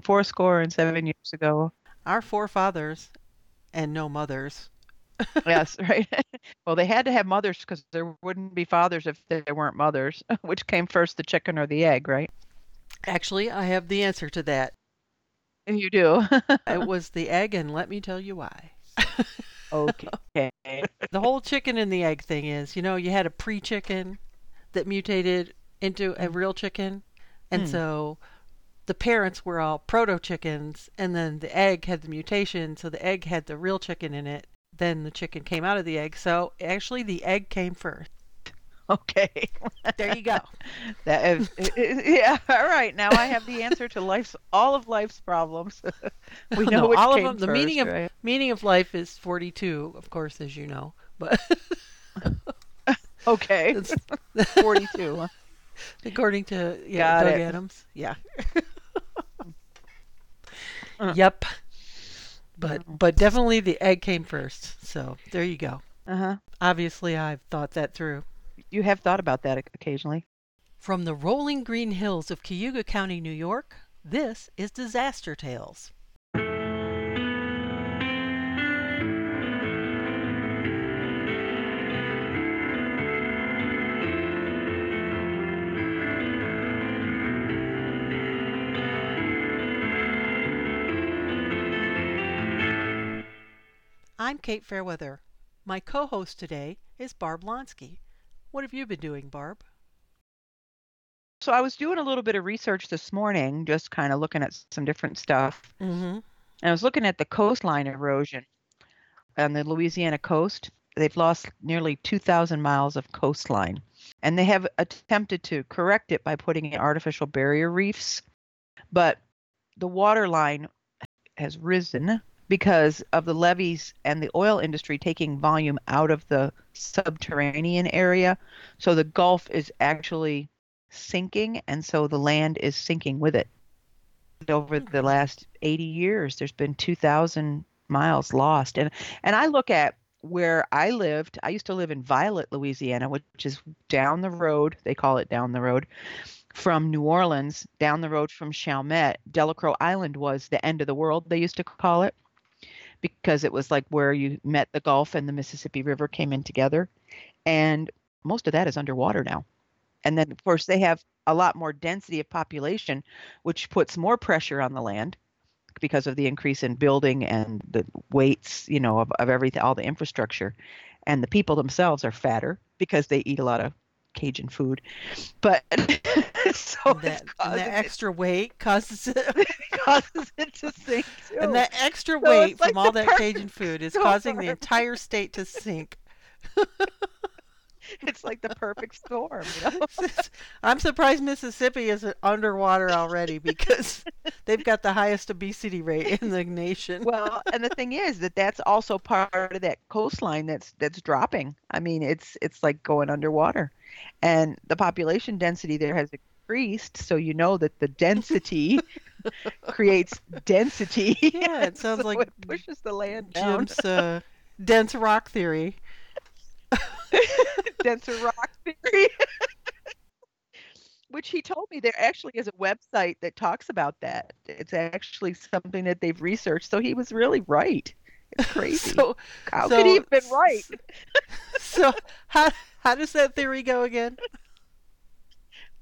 four score and seven years ago. Our forefathers and no mothers. yes, right. well, they had to have mothers because there wouldn't be fathers if there weren't mothers. Which came first, the chicken or the egg, right? Actually, I have the answer to that. And you do. it was the egg, and let me tell you why. okay. The whole chicken and the egg thing is, you know, you had a pre chicken that mutated into a real chicken. And mm. so the parents were all proto chickens, and then the egg had the mutation, so the egg had the real chicken in it. Then the chicken came out of the egg. So actually, the egg came first. Okay. there you go. That is, yeah. All right. Now I have the answer to life's all of life's problems. we know no, all of them. The first, meaning of meaning of life is forty-two, of course, as you know. But okay, forty-two. According to yeah, Got Doug it. Adams. Yeah. uh. Yep. But but definitely the egg came first. So there you go. Uh-huh. Obviously I've thought that through. You have thought about that occasionally. From the rolling green hills of Cayuga County, New York, this is Disaster Tales. I'm Kate Fairweather. My co host today is Barb Lonsky. What have you been doing, Barb? So I was doing a little bit of research this morning, just kind of looking at some different stuff. Mm-hmm. And I was looking at the coastline erosion on the Louisiana coast. They've lost nearly 2,000 miles of coastline. And they have attempted to correct it by putting in artificial barrier reefs. But the water line has risen because of the levees and the oil industry taking volume out of the subterranean area. So the Gulf is actually sinking, and so the land is sinking with it. Over the hmm. last 80 years, there's been 2,000 miles lost. And, and I look at where I lived. I used to live in Violet, Louisiana, which is down the road. They call it down the road from New Orleans, down the road from Chalmette. Delacroix Island was the end of the world, they used to call it because it was like where you met the Gulf and the Mississippi River came in together. And most of that is underwater now. And then, of course, they have a lot more density of population, which puts more pressure on the land because of the increase in building and the weights, you know, of, of everything, all the infrastructure. And the people themselves are fatter because they eat a lot of Cajun food. But so that, that extra it, weight causes it causes it to sink. Too. And that extra so weight from all that Cajun food is causing the entire state to sink. it's like the perfect storm, you know. I'm surprised Mississippi isn't underwater already because they've got the highest obesity rate in the nation. well, and the thing is that that's also part of that coastline that's that's dropping. I mean, it's it's like going underwater, and the population density there has increased, so you know that the density creates density. Yeah, it sounds so like it pushes the land down. Jim's uh, dense rock theory. denser rock theory. Which he told me there actually is a website that talks about that. It's actually something that they've researched. So he was really right. It's crazy. so how so, could he have been right? so how how does that theory go again?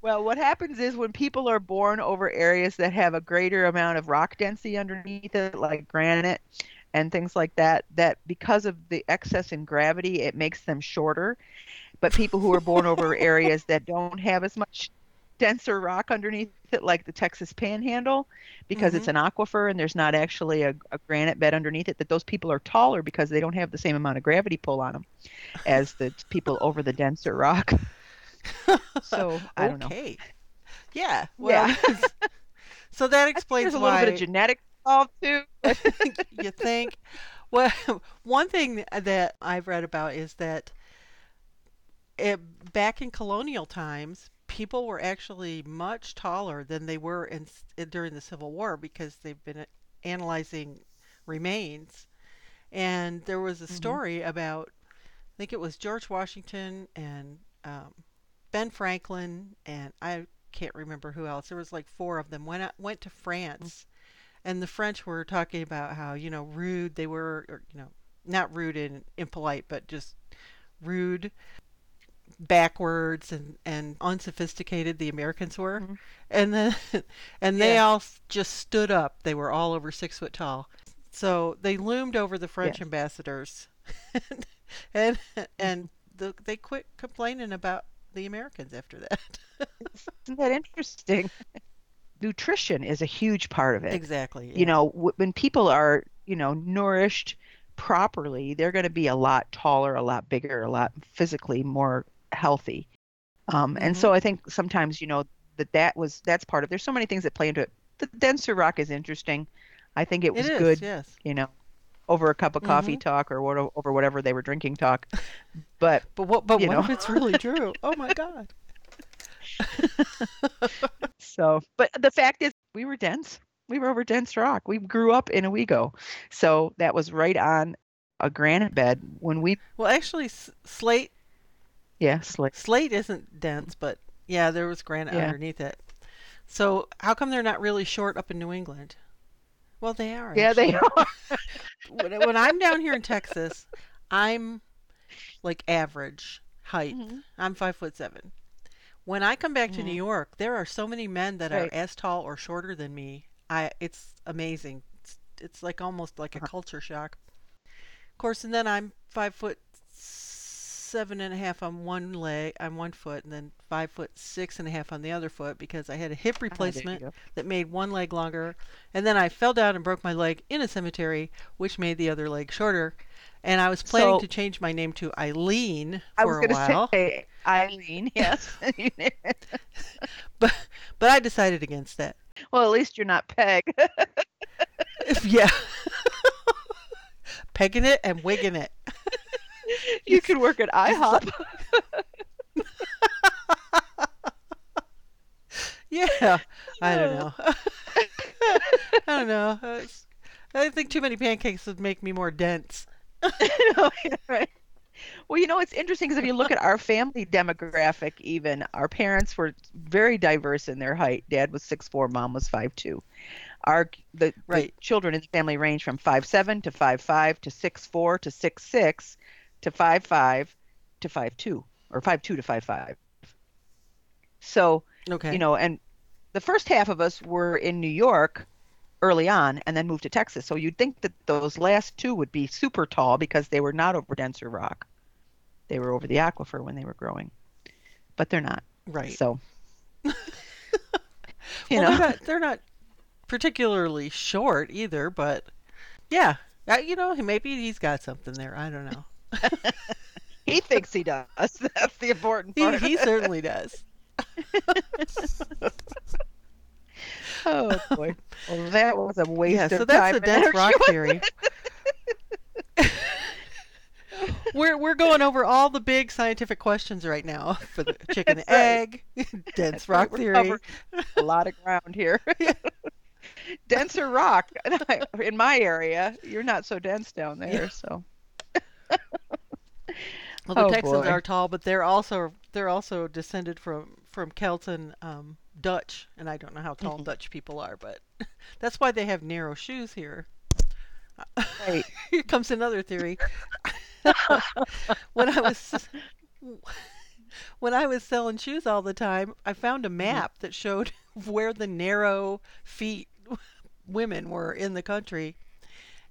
Well, what happens is when people are born over areas that have a greater amount of rock density underneath it, like granite, and things like that that because of the excess in gravity it makes them shorter but people who are born over areas that don't have as much denser rock underneath it like the texas panhandle because mm-hmm. it's an aquifer and there's not actually a, a, granite bed underneath it that those people are taller because they don't have the same amount of gravity pull on them as the people over the denser rock so i don't okay. know yeah well yeah. so that explains there's a little bit of genetic involved too. you think? Well, one thing that I've read about is that it, back in colonial times, people were actually much taller than they were in, during the Civil War because they've been analyzing remains. And there was a mm-hmm. story mm-hmm. about, I think it was George Washington and um, Ben Franklin, and I can't remember who else. There was like four of them went out, went to France and the French were talking about how you know rude they were, or you know not rude and impolite, but just rude, backwards and and unsophisticated the Americans were, Mhm. and then and they Yeah. all just stood up. They were all over six foot tall, so they loomed over the French Yes. ambassadors, and and the, they quit complaining about the Americans after that. Isn't that interesting? Nutrition is a huge part of it. exactly. You know, when people are, you know, nourished properly, they're going to be a lot taller, a lot bigger, a lot physically more healthy. Um, and Mm-hmm. so I think sometimes, you know, that that was that's part of. There's so many things that play into it. The denser rock is interesting. I think it It was is, good, yes. you know, over a cup of coffee Mhm. talk or what over whatever they were drinking talk. But But what? But You what know. if it's really true? Oh my God! So, but the fact is, we were dense. We were over dense rock. We grew up in Owego, so that was right on a granite bed when we, Well, actually, s- slate yeah, slick. slate isn't dense, but yeah, there was granite Yeah. underneath it. So how come they're not really short up in New England? Well, they are. Yeah, they are. when, when I'm down here in Texas, I'm like average height. Mhm. I'm five foot seven. When I come back to New Mhm. York, there are so many men that are as tall or shorter than me. I it's amazing. It's, it's like almost like a Uh-huh. culture shock. Of course, and then I'm five foot seven and a half on one leg, on one foot, and then five foot six and a half on the other foot because I had a hip Ah, replacement go. that made one leg longer, and then I fell down and broke my leg in a cemetery, which made the other leg shorter. And I was planning So- to change my name to Eileen for I was a while, say Eileen. Yes. but but I decided against that. well, at least you're not Peg. yeah, pegging it and wigging it. you could work at IHOP. Yeah, I don't know. I don't know. I think too many pancakes would make me more dense. No, yeah, right. Well, you know, it's interesting because if you look at our family demographic, even our parents were very diverse in their height. Dad was six four, mom was five two. Our the, Right. the children in the family range from five seven to five five to six four to six six to five five to five two or five two to five five. So Okay. you know, and the first half of us were in New York early on and then moved to Texas. So you'd think that those last two would be super tall because they were not over denser rock. They were over the aquifer when they were growing. But they're not. right. So you well, know, they're not, they're not particularly short either, but yeah, you know, maybe he's got something there. I don't know. he thinks he does. That's the important He, part. he certainly does. oh boy. Well, that was a waste Yeah, of so time. that's the and dense rock theory. we're we're going over all the big scientific questions right now for the chicken right. egg, dense That's rock right, theory. a lot of ground here. Denser rock in my area. You're not so dense down there, Yeah. so Well, the Oh, Texans boy. are tall, but they're also they're also descended from from Celts and um, Dutch, and I don't know how tall Mhm. Dutch people are, but that's why they have narrow shoes here. right. Here comes another theory. when I was when I was selling shoes all the time, I found a map that showed where the narrow feet women were in the country.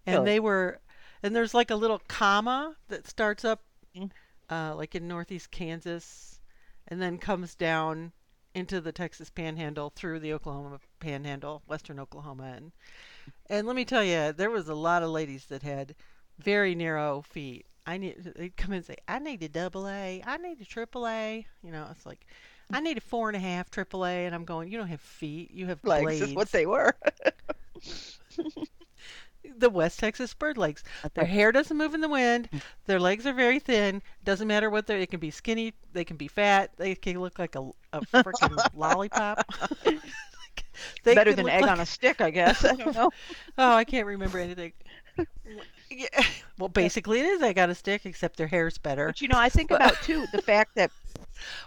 And Really? they were and there's like a little comma that starts up Mhm. uh, like in northeast Kansas and then comes down into the Texas panhandle through the Oklahoma panhandle, western Oklahoma and and let me tell you, there was a lot of ladies that had very narrow feet. I need they'd come in and say, I need a double A, I need a triple A. You know, it's like I need a four and a half triple A, and I'm going, you don't have feet, you have Legs blades. is what they were. the West Texas bird legs. Their hair doesn't move in the wind. Mm. Their legs are very thin. Doesn't matter what they. They can be skinny. They can be fat. They can look like a, a freaking lollipop. They Better than egg like- on a stick, I guess. I don't know. Oh, I can't remember anything. Yeah, well, basically it is. I got a stick, except their hair's better. But you know, I think about too the fact that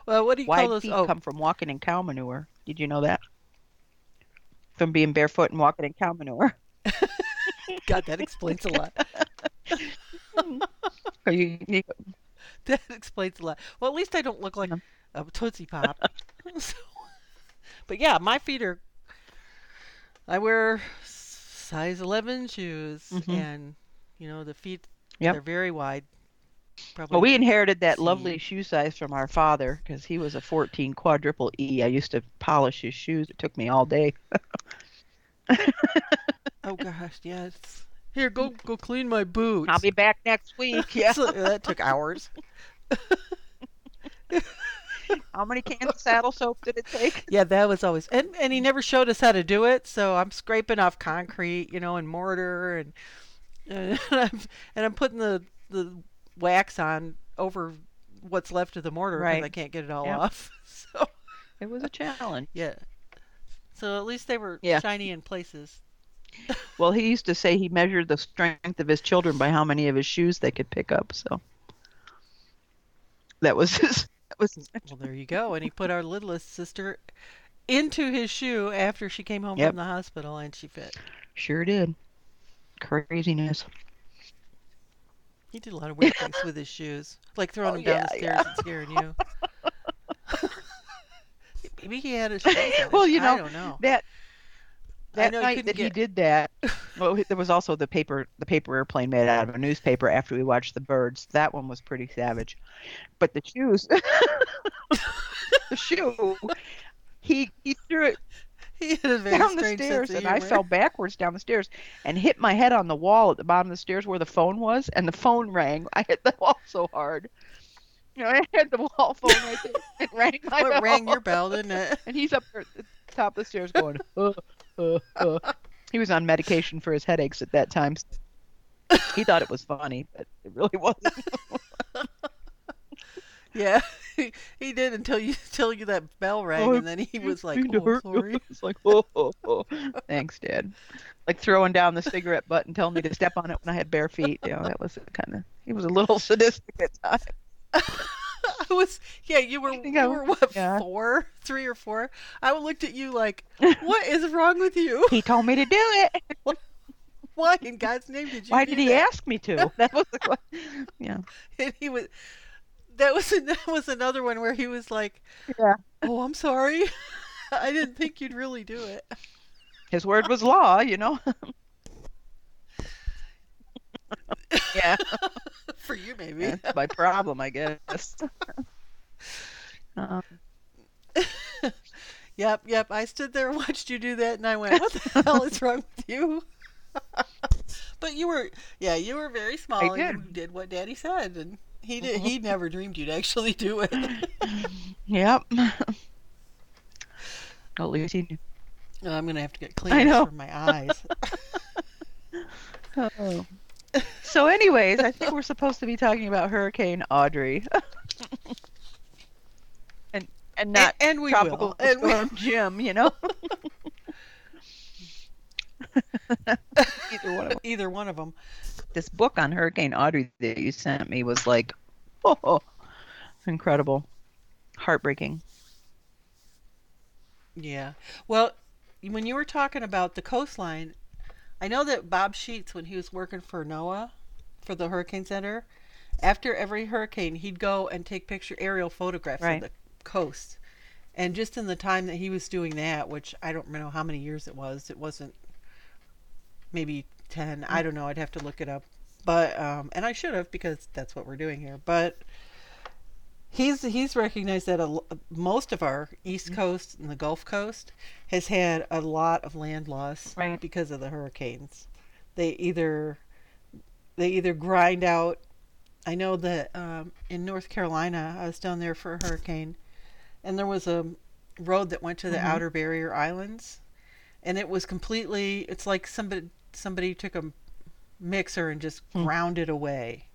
Well, what do you call those? feet Oh, come from walking in cow manure. Did you know that? From being barefoot and walking in cow manure. God, that explains a lot. Are you, That explains a lot. Well, at least I don't look like a Tootsie Pop. So- but yeah, my feet are. I wear size 11 shoes, Mhm. and you know the feet. Yep. They're very wide. Probably. well, we inherited that See. lovely shoe size from our father because he was a 14 quadruple E. I used to polish his shoes. It took me all day. Oh gosh, yes. Here, go go clean my boots. I'll be back next week. Yeah. So, that took hours. How many cans of saddle soap did it take? Yeah, that was always and and he never showed us how to do it. So I'm scraping off concrete, you know, and mortar and and I'm and I'm putting the the wax on over what's left of the mortar because Right. I can't get it all Yep. off. So It was a challenge. yeah. So at least they were Yeah. shiny in places. Well, he used to say he measured the strength of his children by how many of his shoes they could pick up. So that was his. That was his. Well, there you go. And he put our littlest sister into his shoe after she came home Yep. from the hospital and she fit. Sure did. Craziness. He did a lot of weird things with his shoes, like throwing Oh, them down yeah, the stairs yeah. and scaring you. Maybe he had a shoes on Well, you I know, don't know. That I that night that he did that, well, there was also the paper the paper airplane made out of a newspaper after we watched the birds. That one was pretty savage. But the shoes, the shoe, he he threw it He had a very down the stairs and I fell backwards down the stairs and hit my head on the wall at the bottom of the stairs where the phone was and the phone rang. I hit the wall so hard. You know, I had the wall phone right there. It rang my Well, bell. it rang your bell, didn't it? And he's up there at the top of the stairs going, uh, uh. He was on medication for his headaches at that time. He thought it was funny, but it really wasn't. Yeah, he, he did until you until you that bell rang, Oh, and then he was like, "Oh, sorry." It's like, oh, oh, oh. thanks, Dad. Like throwing down the cigarette butt and telling me to step on it when I had bare feet. You know, that was kind of. He was a little sadistic at times. I was, yeah, you were, you I- were what, yeah. four, three or four? I looked at you like, what is wrong with you? He told me to do it. Why in God's name did you? Why did he that? ask me to? That was the question. Yeah. And he was, that was that was another one where he was like, Yeah. "Oh, I'm sorry, I didn't think you'd really do it." His word was law, you know. yeah. For you, maybe. That's my problem, I guess. Um, Yep, yep. I stood there and watched you do that, and I went, "What the hell is wrong with you?" but you were, yeah, you were very small. and You did what Daddy said, and he did. He never dreamed you'd actually do it. yep. At least he knew. Oh, I'm gonna have to get know. for my eyes. Oh. So, anyways, I think we're supposed to be talking about Hurricane Audrey, and and not and, and we tropical will. And we- storm Jim. You know. Either one of them. either one of them. This book on Hurricane Audrey that you sent me was like, oh, incredible, heartbreaking. Yeah. Well, when you were talking about the coastline, I know that Bob Sheets, when he was working for NOAA, for the Hurricane Center, after every hurricane, he'd go and take picture aerial photographs Right. of the coast. And just in the time that he was doing that, which I don't know how many years it was, it wasn't maybe 10. I don't know. I'd have to look it up. But, um, and I should have because that's what we're doing here. But he's he's recognized that a, most of our east coast and the Gulf Coast has had a lot of land loss Right. because of the hurricanes. They either they either grind out. I know that um, in North Carolina, I was down there for a hurricane, and there was a road that went to the Mhm. Outer Barrier Islands, and it was completely. It's like somebody somebody took a mixer and just Hmm. ground it away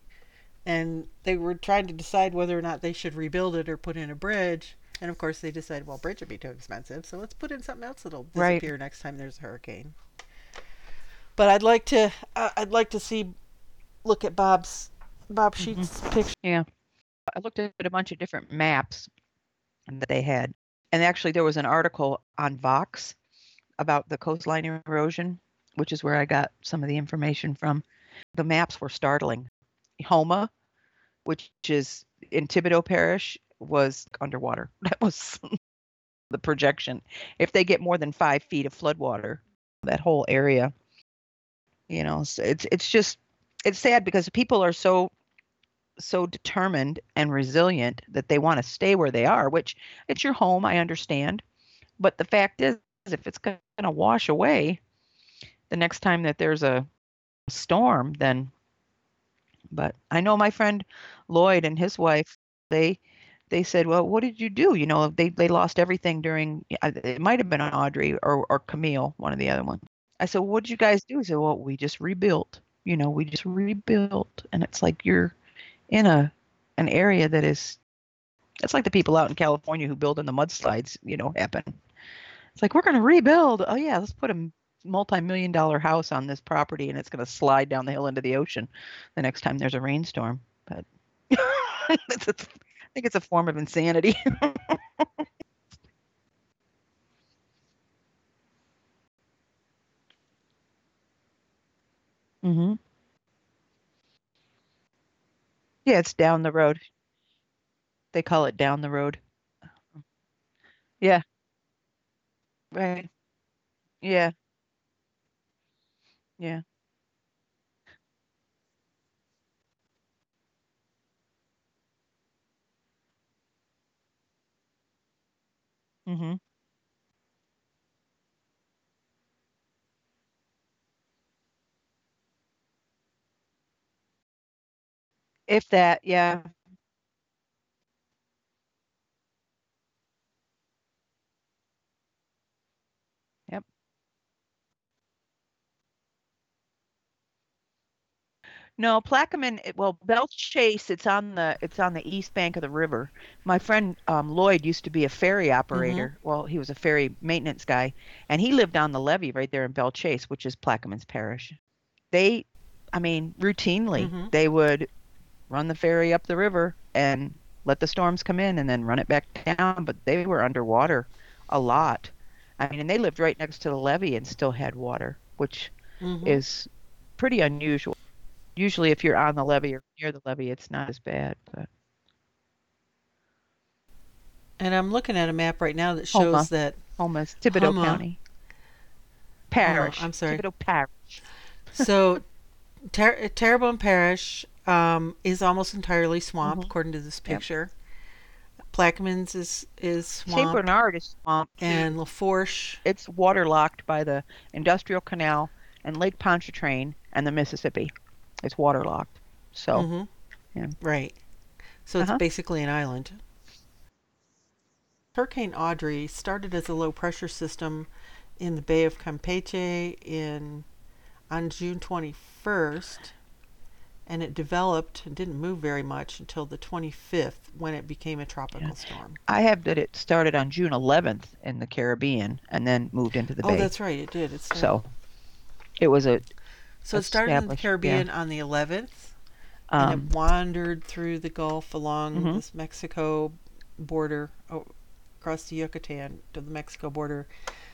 and they were trying to decide whether or not they should rebuild it or put in a bridge. And of course, they decided, well, bridge would be too expensive, so let's put in something else that'll Right. disappear next time there's a hurricane. But I'd like to, uh, I'd like to see, look at Bob's, Bob Sheets' picture. Yeah. I looked at a bunch of different maps that they had. And actually, there was an article on Vox about the coastline erosion which is where I got some of the information from. The maps were startling. Houma, which is in Thibodaux Parish, was underwater. That was the projection. If they get more than five feet of floodwater, that whole area, you know, it's it's just it's sad because people are so so determined and resilient that they want to stay where they are, which it's your home, I understand. But the fact is, if it's going to wash away the next time that there's a storm, then. But I know my friend Lloyd and his wife, they they said, "Well, what did you do? You know, they they lost everything during. It might have been on Audrey or or Camille, one of the other ones." I said, "What did you guys do?" He said, "Well, we just rebuilt. You know, we just rebuilt." And it's like you're in a an area that is. It's like the people out in California who build in the mudslides. You know, happen. It's like we're going to rebuild. Oh yeah, let's put a multi-million dollar house on this property, and it's going to slide down the hill into the ocean the next time there's a rainstorm. But it's think it's a form of insanity. mm-hmm Yeah, it's down the road. They call it down the road. Yeah. Right. Yeah. Yeah. Mhm. If that, yeah. No, Plaquemine, well, Belle Chasse, it's on the it's on the east bank of the river. My friend um, Lloyd used to be a ferry Mm-hmm. operator. Well, he was a ferry maintenance guy, and he lived on the levee right there in Belle Chasse, which is Plaquemines parish. They, I mean, routinely Mm-hmm. they would run the ferry up the river and let the storms come in and then run it back down, but they were underwater a lot. I mean, and they lived right next to the levee and still had water, which Mm-hmm. is pretty unusual. Usually, if you're on the levee or near the levee, it's not as bad. But And I'm looking at a map right now that Houma, shows that Houma's Thibodaux Houma, County Houma, Parish, I'm sorry. Thibodaux Parish. So Ter- Terrebonne Parish um, is almost entirely swamp, hmm according to this Yep. picture. Plaquemines is is swamp. Saint swamp, Bernard is swamped too. and Lafourche. It's waterlocked by the Industrial Canal and Lake Pontchartrain and the Mississippi. It's waterlocked. So, hmm yeah. Right. So it's Uh-huh. basically an island. Hurricane Audrey started as a low pressure system in the Bay of Campeche in on June 21st, and it developed and didn't move very much until the 25th when it became a Yeah. tropical storm. I have that it started on June 11th in the Caribbean and then moved into the Oh, Bay. Oh, that's right, it did. It started. So, it was a So it started in the established, yeah. Caribbean on the 11th, and Um, it wandered through the Gulf along mhm. this Mexico border, oh, across the Yucatan to the Mexico border,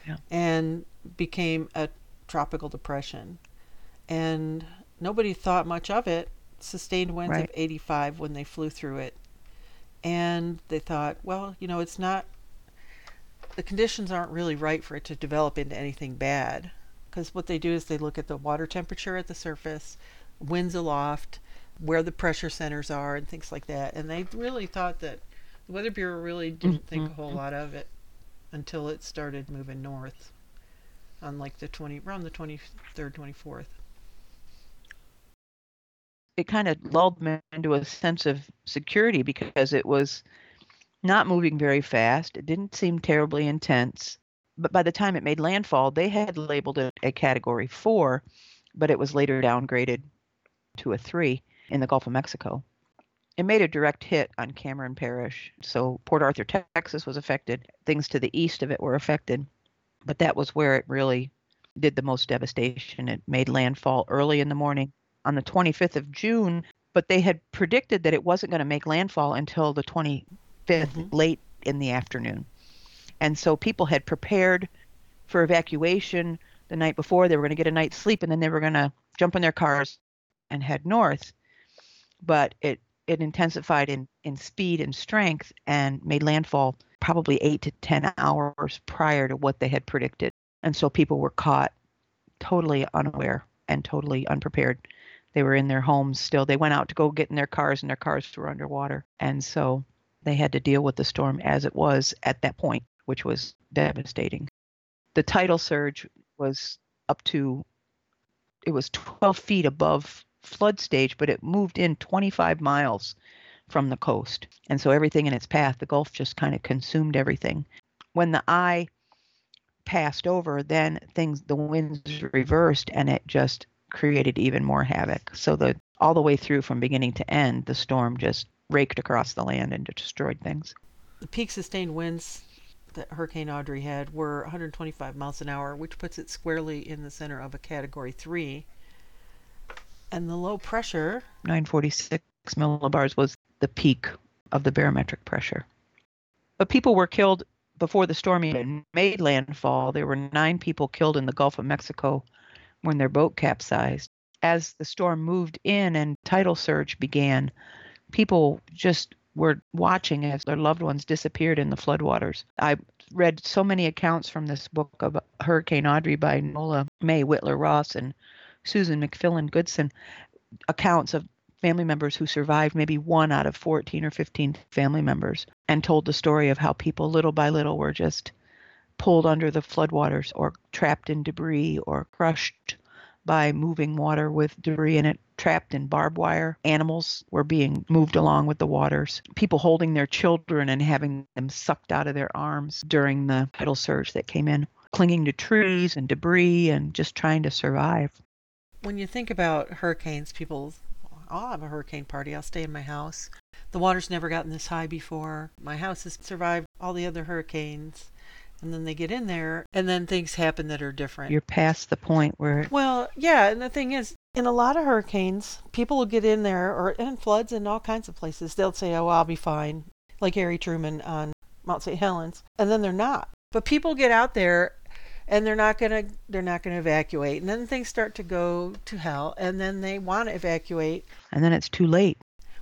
Yeah. and became a tropical depression. And nobody thought much of it. Sustained winds of 85 when they flew through it. And they thought, well, you know, it's not, the conditions aren't really right for it to develop into anything bad. Because what they do is they look at the water temperature at the surface, winds aloft, where the pressure centers are, and things like that. And they really thought that the Weather Bureau really didn't think a whole Mhm. lot of it until it started moving north on like the 20, around the 23rd, 24th. it kind of lulled me into a sense of security because it was not moving very fast. It didn't seem terribly intense. But by the time it made landfall, they had labeled it a category four, but it was later downgraded to a three in the Gulf of Mexico. It made a direct hit on Cameron Parish. So Port Arthur, Texas was affected. Things to the east of it were affected. But that was where it really did the most devastation. It made landfall early in the morning on the 25th of June, but they had predicted that it wasn't going to make landfall until the 25th, Mhm. late in the afternoon. And so people had prepared for evacuation the night before. They were going to get a night's sleep and then they were going to jump in their cars and head north. But it it intensified in in speed and strength and made landfall probably 8 to 10 hours prior to what they had predicted. And so people were caught totally unaware and totally unprepared. They were in their homes still. They went out to go get in their cars and their cars were underwater. And so they had to deal with the storm as it was at that point, which was devastating. The tidal surge was up to it was 12 feet above flood stage, but it moved in 25 miles from the coast. And so everything in its path, the Gulf just kind of consumed everything. When the eye passed over, then things, the winds reversed and it just created even more havoc. So the all the way through from beginning to end, the storm just raked across the land and destroyed things. The peak sustained winds that Hurricane Audrey had were 125 miles an hour, which puts it squarely in the center of a Category 3. And the low pressure, 946 millibars, was the peak of the barometric pressure. But people were killed before the storm even made landfall. There were nine people killed in the Gulf of Mexico when their boat capsized. As the storm moved in and tidal surge began, people just were watching as their loved ones disappeared in the floodwaters. I read so many accounts from this book of Hurricane Audrey by Nola Mae Whitler Ross and Susan McFillan Goodson accounts of family members who survived, maybe one out of 14 or 15 family members, and told the story of how people little by little were just pulled under the floodwaters or trapped in debris or crushed by moving water with debris in it, trapped in barbed wire. Animals were being moved along with the waters. People holding their children and having them sucked out of their arms during the tidal surge that came in, clinging to trees and debris and just trying to survive. When you think about hurricanes, people, oh, I'll have a hurricane party, I'll stay in my house. The water's never gotten this high before. My house has survived all the other hurricanes and then they get in there and then things happen that are different. You're past the point where Well, yeah, and the thing is in a lot of hurricanes, people will get in there or in floods in all kinds of places. They'll say, "Oh, I'll be fine," like Harry Truman on Mount St. Helens, and then they're not. But people get out there and they're not going to they're not going to evacuate and then things start to go to hell and then they want to evacuate and then it's too late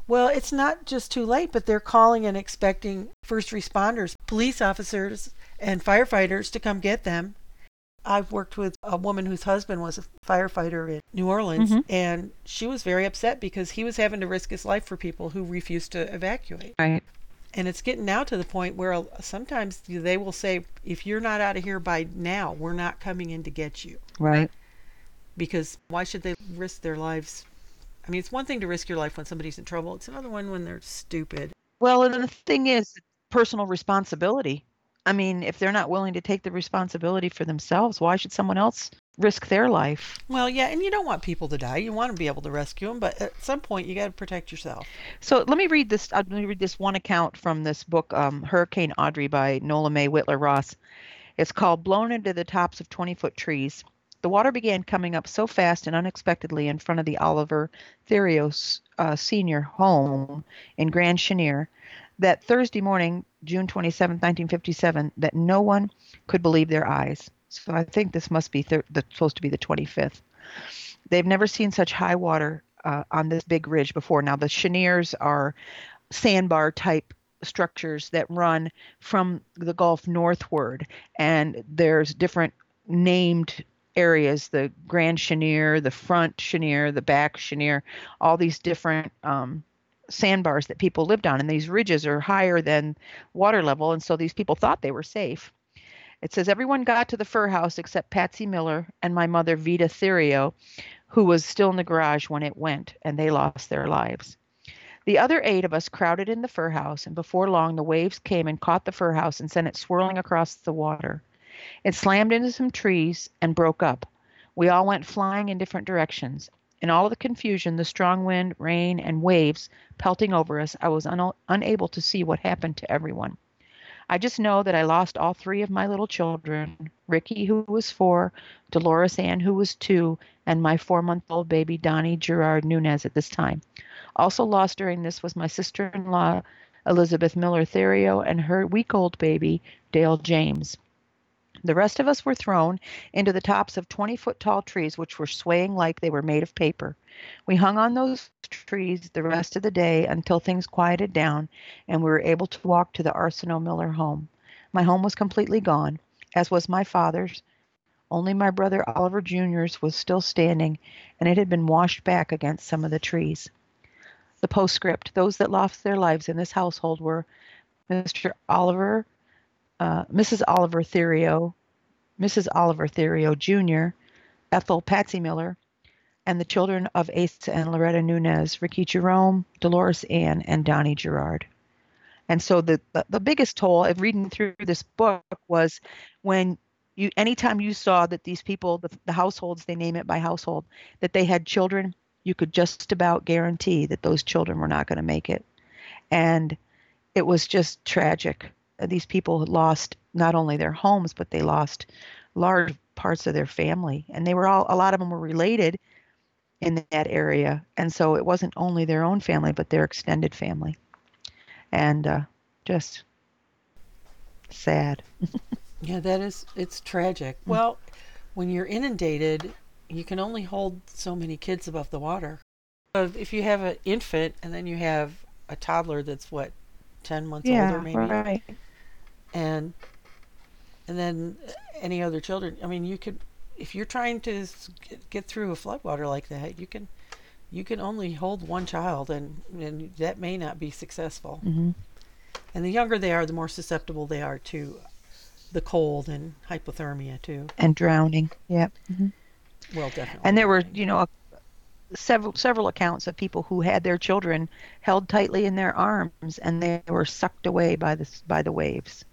well, it's not just too late, but they're calling and expecting first responders, police officers, and firefighters to come get them. I've worked with a woman whose husband was a firefighter in New Orleans, mm-hmm. and she was very upset because he was having to risk his life for people who refused to evacuate. Right. And it's getting now to the point where sometimes they will say, if you're not out of here by now, we're not coming in to get you. Right. Because why should they risk their lives? I mean, it's one thing to risk your life when somebody's in trouble, it's another one when they're stupid. Well, and the thing is, personal responsibility. I mean, if they're not willing to take the responsibility for themselves, why should someone else risk their life? Well, yeah, and you don't want people to die. You want to be able to rescue them, but at some point you got to protect yourself. So let me read this. Uh, let me read this one account from this book, um, Hurricane Audrey by Nola Mae Whitler Ross. It's called "Blown into the Tops of 20-Foot Trees." The water began coming up so fast and unexpectedly in front of the Oliver Therios uh, Senior home in Grand Chenier that Thursday morning, June 27, 1957, that no one could believe their eyes. So I think this must be thir- the, supposed to be the 25th. They've never seen such high water uh, on this big ridge before. Now, the cheniers are sandbar type structures that run from the Gulf northward, and there's different named areas the Grand Chenier, the front Chenier, the back Chenier, all these different um, sandbars that people lived on, and these ridges are higher than water level, and so these people thought they were safe. It says everyone got to the fur house except Patsy Miller and my mother Vita Theriault, who was still in the garage when it went, and they lost their lives. The other eight of us crowded in the fur house, and before long the waves came and caught the fur house and sent it swirling across the water. It slammed into some trees and broke up. We all went flying in different directions. In all of the confusion, the strong wind, rain, and waves pelting over us, I was un- unable to see what happened to everyone. I just know that I lost all three of my little children Ricky, who was four, Dolores Ann, who was two, and my four month old baby, Donnie Gerard Nunez, at this time. Also lost during this was my sister in law, Elizabeth Miller Theriault, and her week old baby, Dale James. The rest of us were thrown into the tops of 20 foot tall trees, which were swaying like they were made of paper. We hung on those trees the rest of the day until things quieted down and we were able to walk to the Arsenault Miller home. My home was completely gone, as was my father's. Only my brother Oliver Jr.'s was still standing, and it had been washed back against some of the trees. The postscript those that lost their lives in this household were Mr. Oliver, uh, Mrs. Oliver Therio, Mrs. Oliver Therio Jr., Ethel Patsy Miller, and the children of Ace and Loretta Nunez, Ricky Jerome, Dolores Ann, and Donnie Gerard. And so the, the, the biggest toll of reading through this book was when you anytime you saw that these people, the, the households, they name it by household, that they had children, you could just about guarantee that those children were not going to make it. And it was just tragic. These people lost not only their homes, but they lost large parts of their family. And they were all, a lot of them were related in that area. And so it wasn't only their own family, but their extended family. And uh, just sad. yeah, that is, it's tragic. Well, when you're inundated, you can only hold so many kids above the water. If you have an infant and then you have a toddler that's what, 10 months yeah, older maybe? Right. And and then any other children. I mean, you could if you're trying to get through a floodwater like that, you can you can only hold one child, and and that may not be successful. Mm-hmm. And the younger they are, the more susceptible they are to the cold and hypothermia too, and drowning. Yep. Mm-hmm. Well, definitely. And there were, you know, several several accounts of people who had their children held tightly in their arms and they were sucked away by the by the waves.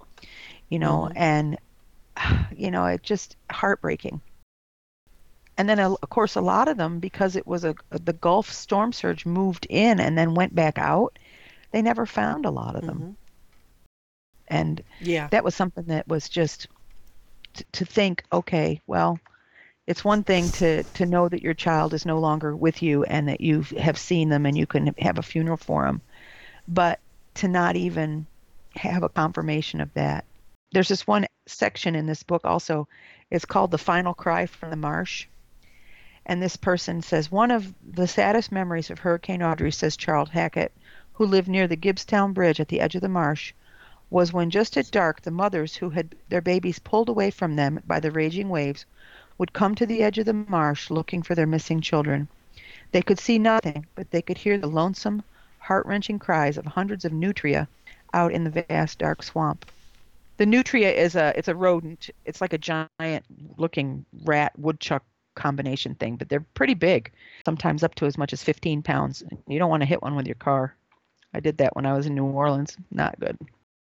You know, mm-hmm. and you know, it just heartbreaking and then of course a lot of them because it was a the Gulf storm surge moved in and then went back out. They never found a lot of them. Mm-hmm. And yeah, that was something that was just t- to think, okay, well, it's one thing to to know that your child is no longer with you and that you have seen them and you can have a funeral for them, but to not even have a confirmation of that. There's this one section in this book also. It's called "The Final Cry from the Marsh," And this person says, One of the saddest memories of Hurricane Audrey, says Charles Hackett, who lived near the Gibbstown Bridge at the edge of the marsh, was when just at dark the mothers who had their babies pulled away from them by the raging waves would come to the edge of the marsh looking for their missing children. They could see nothing, but they could hear the lonesome, heart wrenching cries of hundreds of nutria out in the vast dark swamp. The nutria is a it's a rodent. It's like a giant looking rat woodchuck combination thing, but they're pretty big, sometimes up to as much as 15 pounds. You don't want to hit one with your car. I did that when I was in New Orleans. Not good.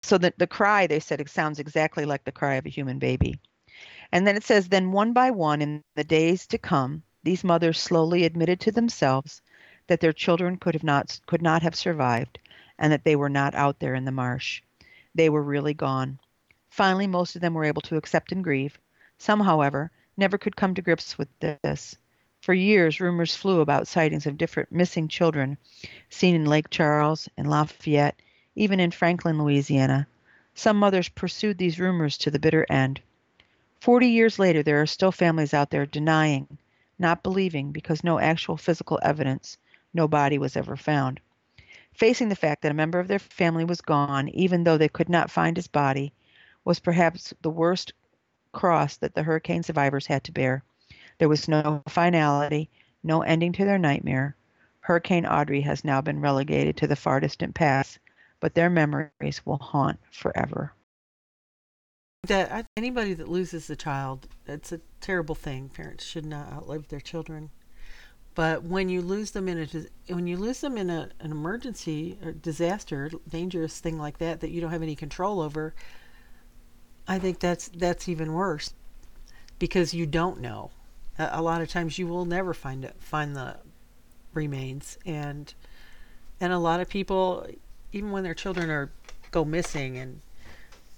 So the, the cry, they said, it sounds exactly like the cry of a human baby. And then it says, then one by one in the days to come, these mothers slowly admitted to themselves that their children could have not could not have survived and that they were not out there in the marsh. They were really gone. Finally, most of them were able to accept and grieve. Some, however, never could come to grips with this. For years, rumors flew about sightings of different missing children seen in Lake Charles and Lafayette, even in Franklin, Louisiana. Some mothers pursued these rumors to the bitter end. Forty years later, there are still families out there denying, not believing, because no actual physical evidence, no body was ever found. Facing the fact that a member of their family was gone, even though they could not find his body, was perhaps the worst cross that the hurricane survivors had to bear. There was no finality, no ending to their nightmare. Hurricane Audrey has now been relegated to the far distant past, but their memories will haunt forever. That anybody that loses a child, it's a terrible thing. Parents should not outlive their children. But when you lose them in a when you lose them in a, an emergency or disaster, dangerous thing like that that you don't have any control over, I think that's that's even worse because you don't know. A, a lot of times you will never find it, find the remains and and a lot of people even when their children are go missing and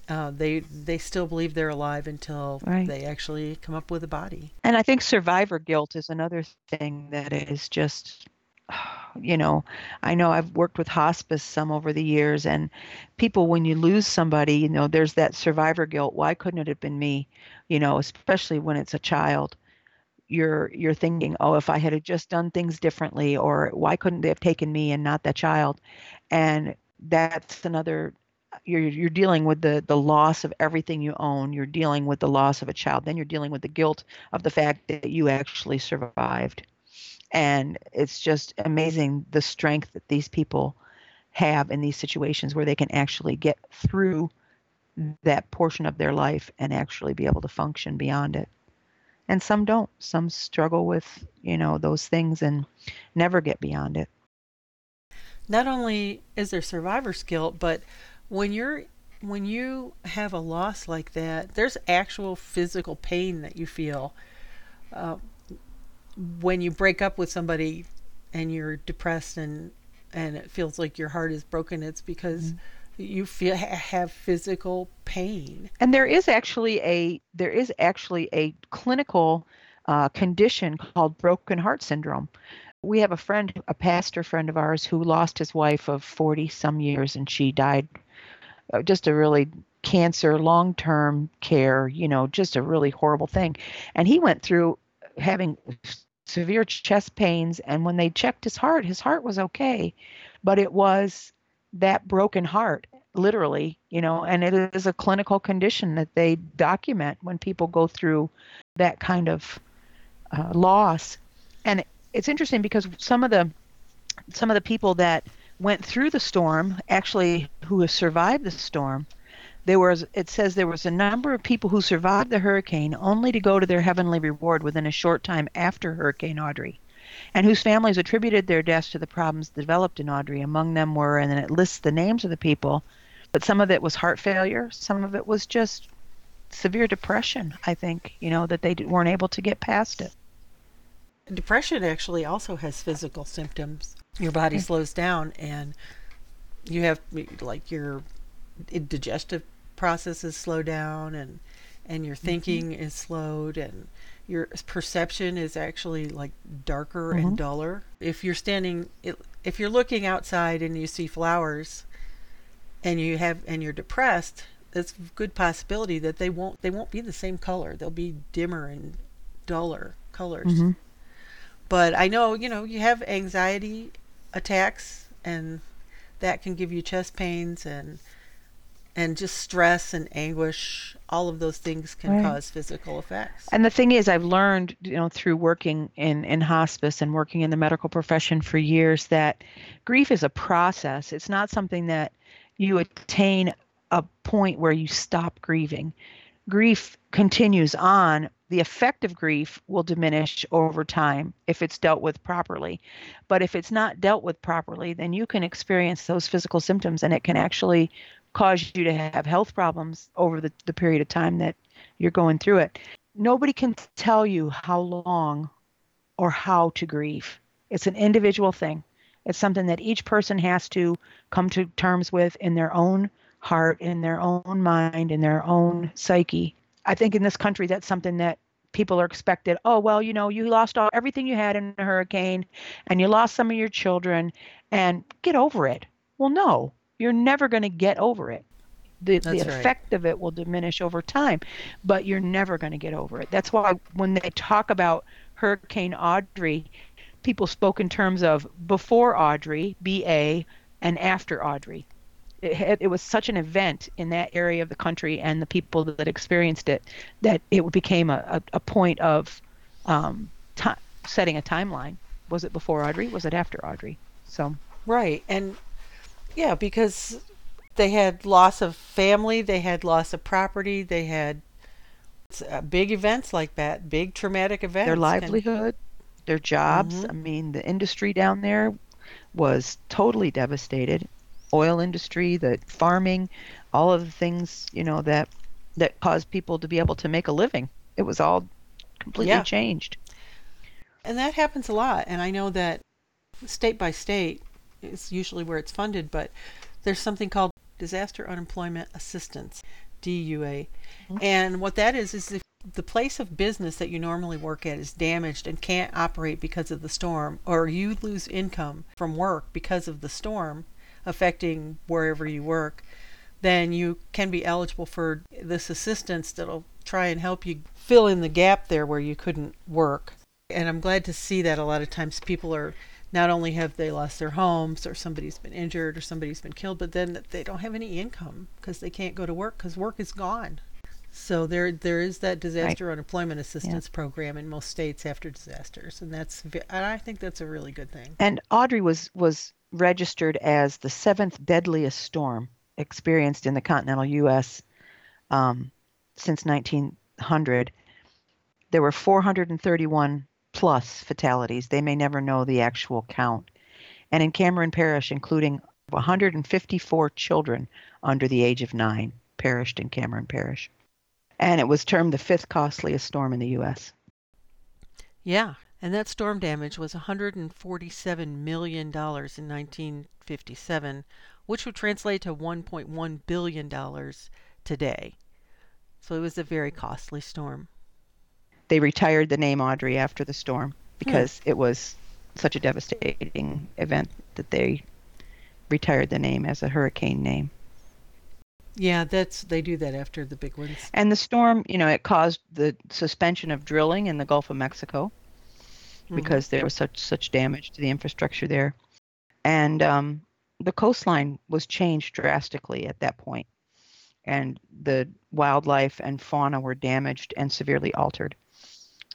uh, they they still believe they're alive until right. they actually come up with a body. And I think survivor guilt is another thing that is just you know, I know I've worked with hospice some over the years, and people, when you lose somebody, you know, there's that survivor guilt. Why couldn't it have been me? You know, especially when it's a child. You're you're thinking, oh, if I had just done things differently, or why couldn't they have taken me and not that child? And that's another you're you're dealing with the the loss of everything you own you're dealing with the loss of a child then you're dealing with the guilt of the fact that you actually survived and it's just amazing the strength that these people have in these situations where they can actually get through that portion of their life and actually be able to function beyond it. And some don't. Some struggle with you know those things and never get beyond it. Not only is there survivor's guilt but when you're when you have a loss like that, there's actual physical pain that you feel. Uh, when you break up with somebody and you're depressed and and it feels like your heart is broken, it's because mm-hmm. you feel have physical pain. And there is actually a there is actually a clinical uh, condition called broken heart syndrome. We have a friend, a pastor friend of ours, who lost his wife of 40 some years and she died uh, just a really cancer, long term care, you know, just a really horrible thing. And he went through having severe chest pains. And when they checked his heart, his heart was okay, but it was that broken heart, literally, you know, and it is a clinical condition that they document when people go through that kind of uh, loss. And it's interesting because some of the some of the people that went through the storm, actually who have survived the storm, there was it says there was a number of people who survived the hurricane only to go to their heavenly reward within a short time after Hurricane Audrey, and whose families attributed their deaths to the problems developed in Audrey. Among them were, and then it lists the names of the people, but some of it was heart failure, some of it was just severe depression. I think you know that they weren't able to get past it. Depression actually also has physical symptoms your body slows down and you have like your digestive processes slow down and and your mm-hmm. thinking mm-hmm. is slowed and your perception is actually like darker mm-hmm. and duller if you're standing if you're looking outside and you see flowers and you have and you're depressed it's a good possibility that they won't they won't be the same color they'll be dimmer and duller colors mm-hmm. but i know you know you have anxiety attacks and that can give you chest pains and and just stress and anguish all of those things can right. cause physical effects and the thing is i've learned you know through working in in hospice and working in the medical profession for years that grief is a process it's not something that you attain a point where you stop grieving grief continues on the effect of grief will diminish over time if it's dealt with properly. But if it's not dealt with properly, then you can experience those physical symptoms and it can actually cause you to have health problems over the, the period of time that you're going through it. Nobody can tell you how long or how to grieve. It's an individual thing. It's something that each person has to come to terms with in their own heart, in their own mind, in their own psyche. I think in this country, that's something that people are expected. Oh, well, you know, you lost all everything you had in a hurricane and you lost some of your children and get over it. Well, no, you're never going to get over it. The, the effect right. of it will diminish over time, but you're never going to get over it. That's why when they talk about Hurricane Audrey, people spoke in terms of before Audrey, BA, and after Audrey it, it was such an event in that area of the country and the people that experienced it that it became a, a, a point of um, t- setting a timeline. Was it before Audrey? Was it after Audrey? So right, and yeah, because they had loss of family, they had loss of property, they had uh, big events like that, big traumatic events. Their livelihood, their jobs. Mm-hmm. I mean, the industry down there was totally devastated oil industry, the farming, all of the things you know that that caused people to be able to make a living. It was all completely yeah. changed. And that happens a lot. And I know that state by state is usually where it's funded, but there's something called disaster unemployment assistance, DUA. Mm-hmm. And what that is is if the place of business that you normally work at is damaged and can't operate because of the storm, or you lose income from work because of the storm affecting wherever you work, then you can be eligible for this assistance that'll try and help you fill in the gap there where you couldn't work. And I'm glad to see that a lot of times people are not only have they lost their homes or somebody's been injured or somebody's been killed, but then they don't have any income because they can't go to work because work is gone. So there there is that disaster right. unemployment assistance yeah. program in most states after disasters, and that's and I think that's a really good thing. And Audrey was was registered as the seventh deadliest storm experienced in the continental U.S. Um, since 1900. There were 431 plus fatalities. They may never know the actual count. And in Cameron Parish, including 154 children under the age of nine, perished in Cameron Parish. And it was termed the fifth costliest storm in the U.S. Yeah, and that storm damage was $147 million in 1957, which would translate to $1.1 billion today. So it was a very costly storm they retired the name Audrey after the storm because hmm. it was such a devastating event that they retired the name as a hurricane name. Yeah, that's they do that after the big ones. And the storm, you know, it caused the suspension of drilling in the Gulf of Mexico mm-hmm. because there was such such damage to the infrastructure there, and um, the coastline was changed drastically at that point, and the wildlife and fauna were damaged and severely altered.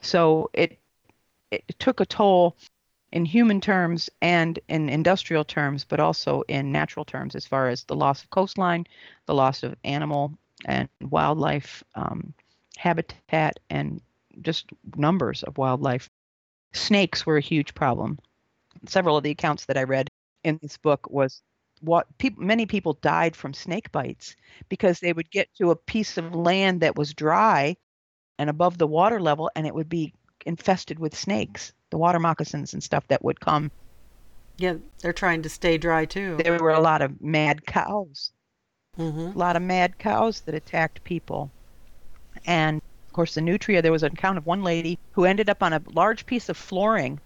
So it it took a toll in human terms and in industrial terms, but also in natural terms, as far as the loss of coastline, the loss of animal and wildlife um, habitat, and just numbers of wildlife. Snakes were a huge problem. Several of the accounts that I read in this book was what people many people died from snake bites because they would get to a piece of land that was dry and above the water level, and it would be infested with snakes, the water moccasins and stuff that would come. Yeah, they're trying to stay dry too. There were a lot of mad cows, mm-hmm. a lot of mad cows that attacked people. And of course, the nutria, there was an account of one lady who ended up on a large piece of flooring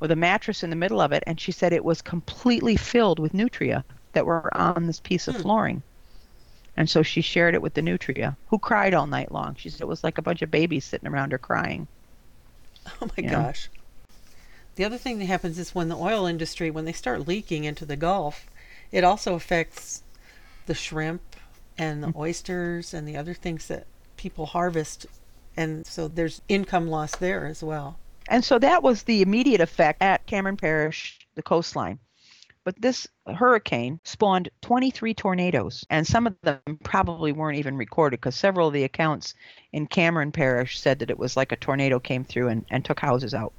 with a mattress in the middle of it, and she said it was completely filled with nutria that were on this piece of hmm. flooring. And so she shared it with the nutria, who cried all night long. She said it was like a bunch of babies sitting around her crying. Oh my gosh. The other thing that happens is when the oil industry, when they start leaking into the Gulf, it also affects the shrimp and the mm-hmm. oysters and the other things that people harvest. And so there's income loss there as well. And so that was the immediate effect at Cameron Parish, the coastline. But this hurricane spawned 23 tornadoes, and some of them probably weren't even recorded because several of the accounts in Cameron Parish said that it was like a tornado came through and, and took houses out.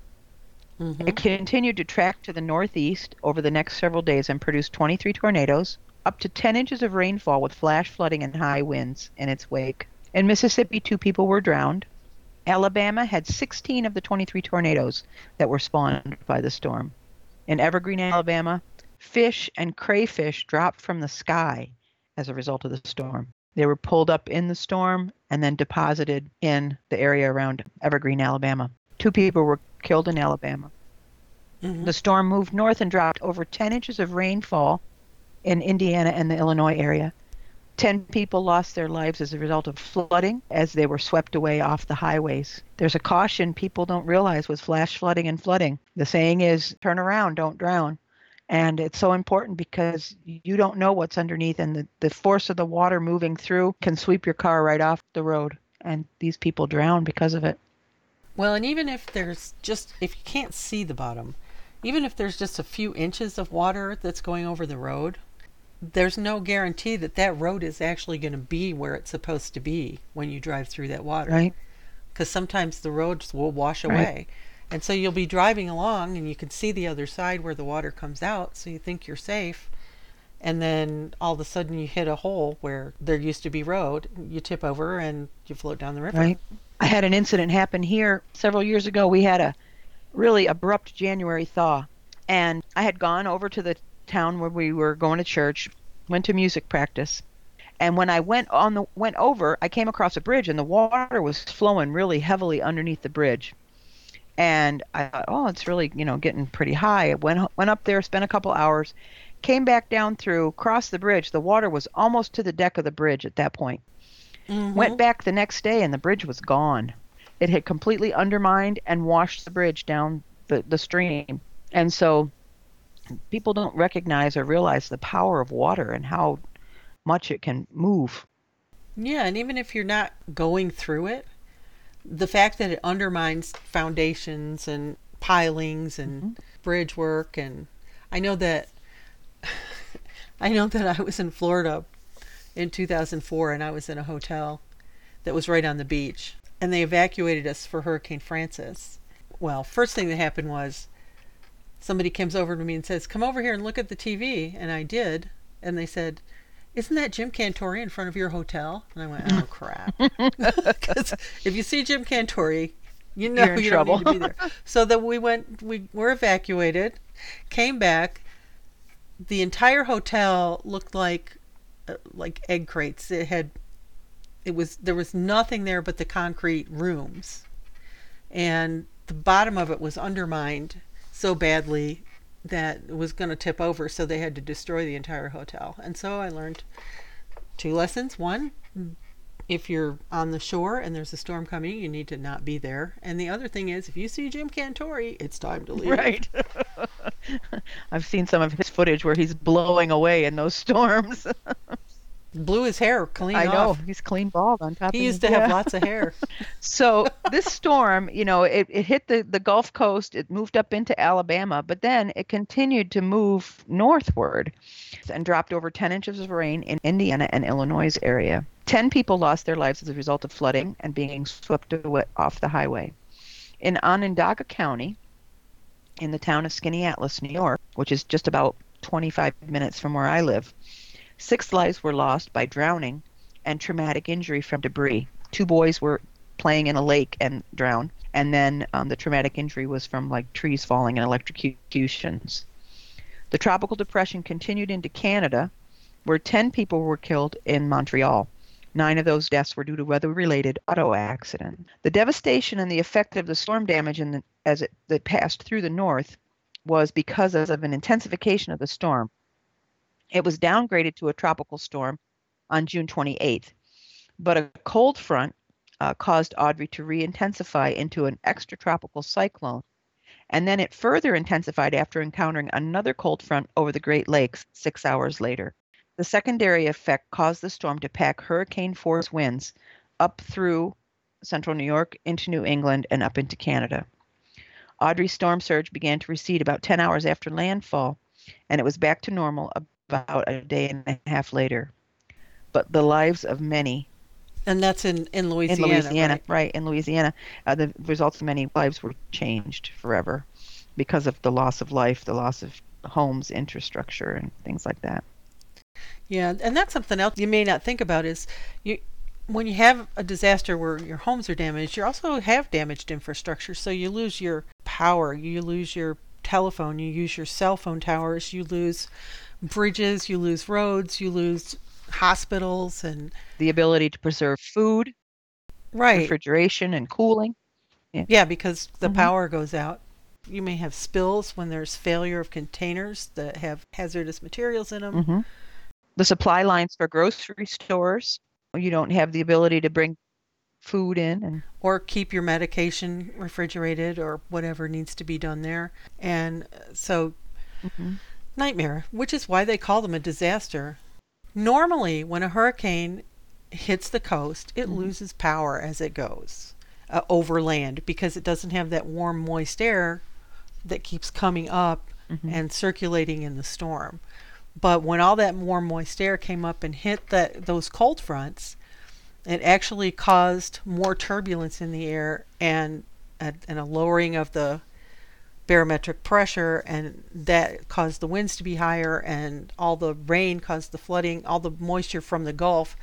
Mm-hmm. It continued to track to the northeast over the next several days and produced 23 tornadoes, up to 10 inches of rainfall with flash flooding and high winds in its wake. In Mississippi, two people were drowned. Alabama had 16 of the 23 tornadoes that were spawned by the storm. In Evergreen, Alabama, Fish and crayfish dropped from the sky as a result of the storm. They were pulled up in the storm and then deposited in the area around Evergreen, Alabama. Two people were killed in Alabama. Mm-hmm. The storm moved north and dropped over 10 inches of rainfall in Indiana and the Illinois area. 10 people lost their lives as a result of flooding as they were swept away off the highways. There's a caution people don't realize with flash flooding and flooding. The saying is turn around, don't drown and it's so important because you don't know what's underneath and the, the force of the water moving through can sweep your car right off the road and these people drown because of it. Well and even if there's just if you can't see the bottom even if there's just a few inches of water that's going over the road there's no guarantee that that road is actually going to be where it's supposed to be when you drive through that water. Right. Because sometimes the roads will wash away. right. And so you'll be driving along and you can see the other side where the water comes out, so you think you're safe. And then all of a sudden you hit a hole where there used to be road, you tip over and you float down the river. Right. I had an incident happen here several years ago. We had a really abrupt January thaw, and I had gone over to the town where we were going to church, went to music practice, And when I went on the went over, I came across a bridge and the water was flowing really heavily underneath the bridge. And I thought, oh, it's really, you know, getting pretty high. I went went up there, spent a couple hours, came back down through, crossed the bridge. The water was almost to the deck of the bridge at that point. Mhm. Went back the next day and the bridge was gone. It had completely undermined and washed the bridge down the, the stream. And so people don't recognize or realize the power of water and how much it can move. Yeah, and even if you're not going through it, the fact that it undermines foundations and pilings and mm-hmm. bridge work and I know that I know that I was in Florida in 2004 and I was in a hotel that was right on the beach and they evacuated us for Hurricane Frances. Well, first thing that happened was somebody comes over to me and says, "Come over here and look at the TV." And I did, and they said, "Isn't that Jim Cantore in front of your hotel?" And I went, "Oh crap!" Because if you see Jim Cantore, you know You're in you trouble. don't need to be there. So that we went, we were evacuated, came back. The entire hotel looked like uh, like egg crates. It had, it was there was nothing there but the concrete rooms, and the bottom of it was undermined so badly that was going to tip over. So they had to destroy the entire hotel. And so I learned two lessons. One, if you're on the shore and there's a storm coming, you need to not be there. And the other thing is, if you see Jim Cantore, it's time to leave. Right. I've seen some of his footage where he's blowing away in those storms. Blew his hair clean I know. off. He's clean bald on top He used to have lots of hair. So this storm, you know, it, it hit the, the Gulf Coast, it moved up into Alabama, but then it continued to move northward and dropped over 10 inches of rain in Indiana and Illinois area. 10 people lost their lives as a result of flooding and being swept away off the highway. In Onondaga County, in the town of Skaneateles, New York, which is just about 25 minutes from where I live, six lives were lost by drowning and traumatic injury from debris. Two boys were playing in a lake and drowned, and then um, the traumatic injury was from like trees falling and electrocutions. The tropical depression continued into Canada, where 10 people were killed in Montreal. Nine of those deaths were due to weather-related auto accident. The devastation and the effect of the storm damage the, as it that passed through the north was because of an intensification of the storm. It was downgraded to a tropical storm on June 28th, but a cold front uh, caused Audrey to re-intensify into an extratropical cyclone, and then it further intensified after encountering another cold front over the Great Lakes six hours later. The secondary effect caused the storm to pack hurricane force winds up through central New York into New England and up into Canada. Audrey's storm surge began to recede about 10 hours after landfall, and it was back to normal about a day and a half later. But the lives of many And that's in, in Louisiana. in Louisiana, right? in Louisiana, uh, the results of many lives were changed forever because of the loss of life, the loss of homes, infrastructure, and things like that. Yeah, and that's something else you may not think about is you when you have a disaster where your homes are damaged, you also have damaged infrastructure. So you lose your power, you lose your telephone, you use your cell phone towers, you lose bridges, you lose roads, you lose hospitals and The ability to preserve food, right. refrigeration, and cooling. Yeah, because the Mhm. power goes out. You may have spills when there's failure of containers that have hazardous materials in them. hmm The supply lines for grocery stores, you don't have the ability to bring food in, and or keep your medication refrigerated or whatever needs to be done there. And uh, so, Mhm. Nightmare, which is why they call them a disaster. Normally, when a hurricane hits the coast, it Mhm. loses power as it goes uh, over land because it doesn't have that warm, moist air that keeps coming up Mhm. and circulating in the storm. But when all that warm, moist air came up and hit that those cold fronts, it actually caused more turbulence in the air and and a lowering of the barometric pressure, and that caused the winds to be higher, and all the rain caused the flooding. All the moisture from the Gulf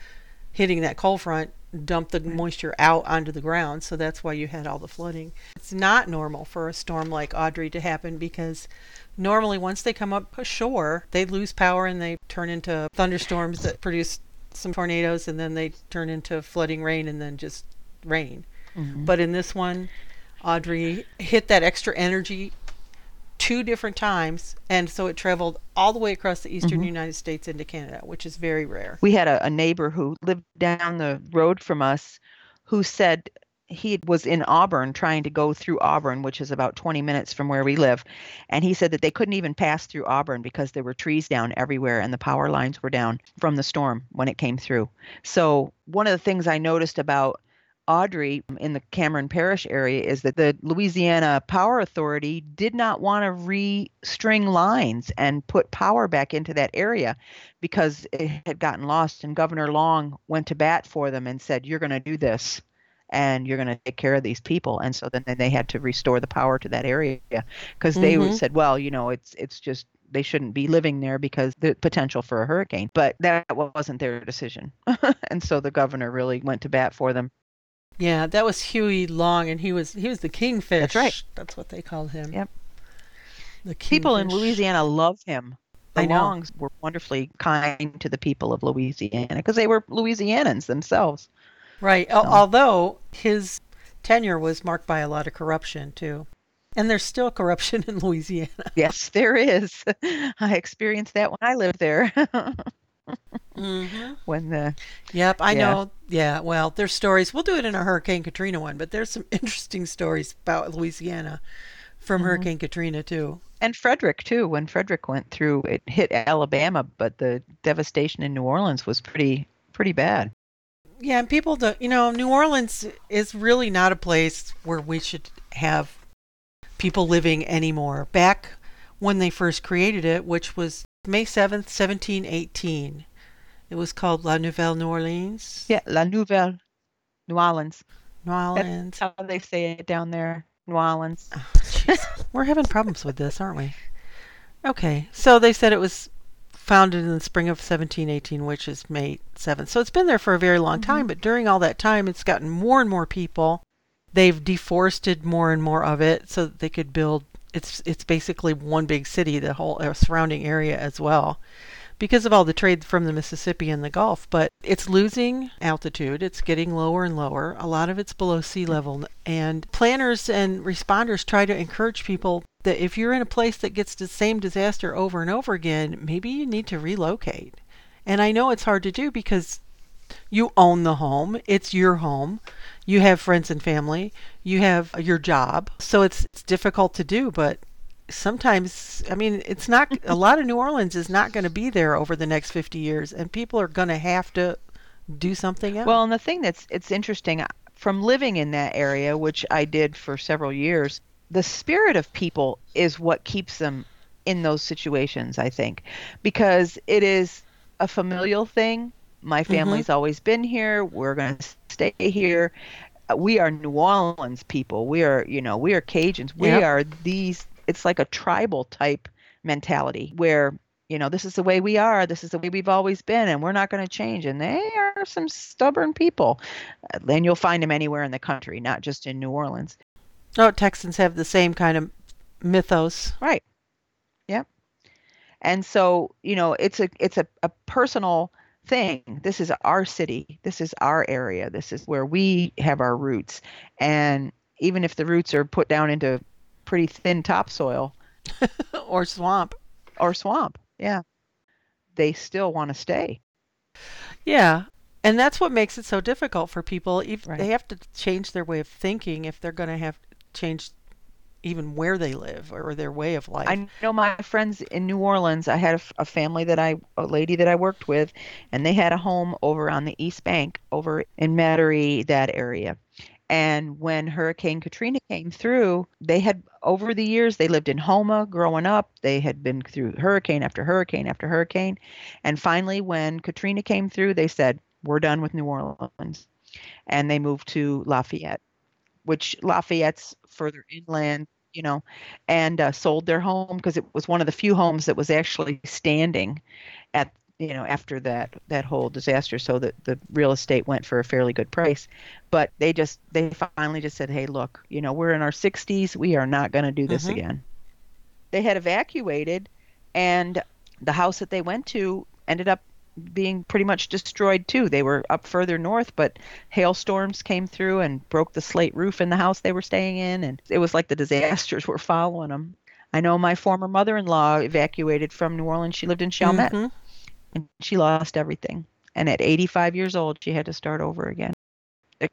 hitting that cold front dumped the moisture out onto the ground, so that's why you had all the flooding. It's not normal for a storm like Audrey to happen because normally once they come up ashore, they lose power and they turn into thunderstorms that produce some tornadoes and then they turn into flooding rain and then just rain. Mhm. But in this one, Audrey hit that extra energy two different times, and so it traveled all the way across the eastern mm-hmm. United States into Canada, which is very rare. we had a, a neighbor who lived down the road from us who said he was in Auburn trying to go through Auburn, which is about 20 minutes from where we live. And he said that they couldn't even pass through Auburn because there were trees down everywhere and the power lines were down from the storm when it came through. So, one of the things I noticed about Audrey in the Cameron Parish area is that the Louisiana Power Authority did not want to restring lines and put power back into that area because it had gotten lost. And Governor Long went to bat for them and said, You're going to do this and you're going to take care of these people. And so then they had to restore the power to that area because they Mhm. said, Well, you know, it's it's just they shouldn't be living there because the potential for a hurricane. But that wasn't their decision. and so the governor really went to bat for them. Yeah, that was Huey Long, and he was he was the kingfish. That's right. That's what they called him. Yep. The People in. Louisiana love him. The I know. Longs were wonderfully kind to the people of Louisiana because they were Louisianans themselves. Right. So- Although his tenure was marked by a lot of corruption too, and there's still corruption in Louisiana. Yes, there is. I experienced that when I lived there. Mm-hmm. when the Yep, I Yeah. know. Yeah. Well, there's stories. We'll do it in a Hurricane Katrina one, but there's some interesting stories about Louisiana from Mm-hmm. Hurricane Katrina too. and Frederic too. When Frederic went through, it hit Alabama, but the devastation in New Orleans was pretty pretty bad. Yeah, and people don't. You know, New Orleans is really not a place where we should have people living anymore. Back when they first created it, which was May seventh, seventeen eighteen, it was called La Nouvelle New Orleans. Yeah, La Nouvelle, New Orleans. New Orleans. That's how they say it down there, New Orleans. Oh. We're having problems with this, aren't we? Okay, so they said it was founded in the spring of 1718, which is May 7th. So it's been there for a very long time, mm-hmm. but during all that time, it's gotten more and more people. They've deforested more and more of it so that they could build. It's it's basically one big city, the whole uh, surrounding area as well, because of all the trade from the Mississippi and the Gulf. But it's losing altitude. It's getting lower and lower. A lot of it's below sea level, and planners and responders try to encourage people that if you're in a place that gets the same disaster over and over again, maybe you need to relocate. And I know it's hard to do because you own the home, it's your home, you have friends and family, you have your job. So it's, it's difficult to do, but sometimes, I mean, it's not, a lot of New Orleans is not going to be there over the next 50 years, and people are going to have to do something else. Well, and the thing that's it's interesting uh, from living in that area, which I did for several years, the spirit of people is what keeps them in those situations, I think, because it is a familial thing. My family's always been here. We're going to stay here. Uh, We are New Orleans people. We are, you know, we are Cajuns. We Yep. are these it's like a tribal type mentality where you know, this is the way we are. This is the way we've always been, and we're not going to change. And they are some stubborn people. Uh, And you'll find them anywhere in the country, not just in New Orleans. oh, Texans have the same kind of mythos. Right. Yep. And so, you know, it's a it's a, a personal thing. This is our city. This is our area. This is where we have our roots. And even if the roots are put down into pretty thin topsoil or swamp. or swamp, yeah, they still want to stay. Yeah. And that's what makes it so difficult for people. If Right. they have to change their way of thinking if they're going to have change even where they live or their way of life. I know my friends in New Orleans. I had a family that I, a lady that I worked with, and they had a home over on the East Bank, over in Metairie, that area. And when Hurricane Katrina came through, they had, over the years, they lived in Houma growing up. They had been through hurricane after hurricane after hurricane. And finally, when Katrina came through, they said, We're done with New Orleans. And they moved to Lafayette, which Lafayette's further inland you know, and uh, sold their home because it was one of the few homes that was actually standing at you know after that that whole disaster. So that the real estate went for a fairly good price. But they just they finally just said hey look you know we're in our 60s we are not going to do this Mhm. again. They had evacuated and the house that they went to ended up being pretty much destroyed too. They were up further north, but hailstorms came through and broke the slate roof in the house they were staying in, and it was like the disasters were following them. I know my former mother-in-law evacuated from New Orleans. She lived in Chalmette, mm-hmm. and she lost everything. And at 85 years old, she had to start over again.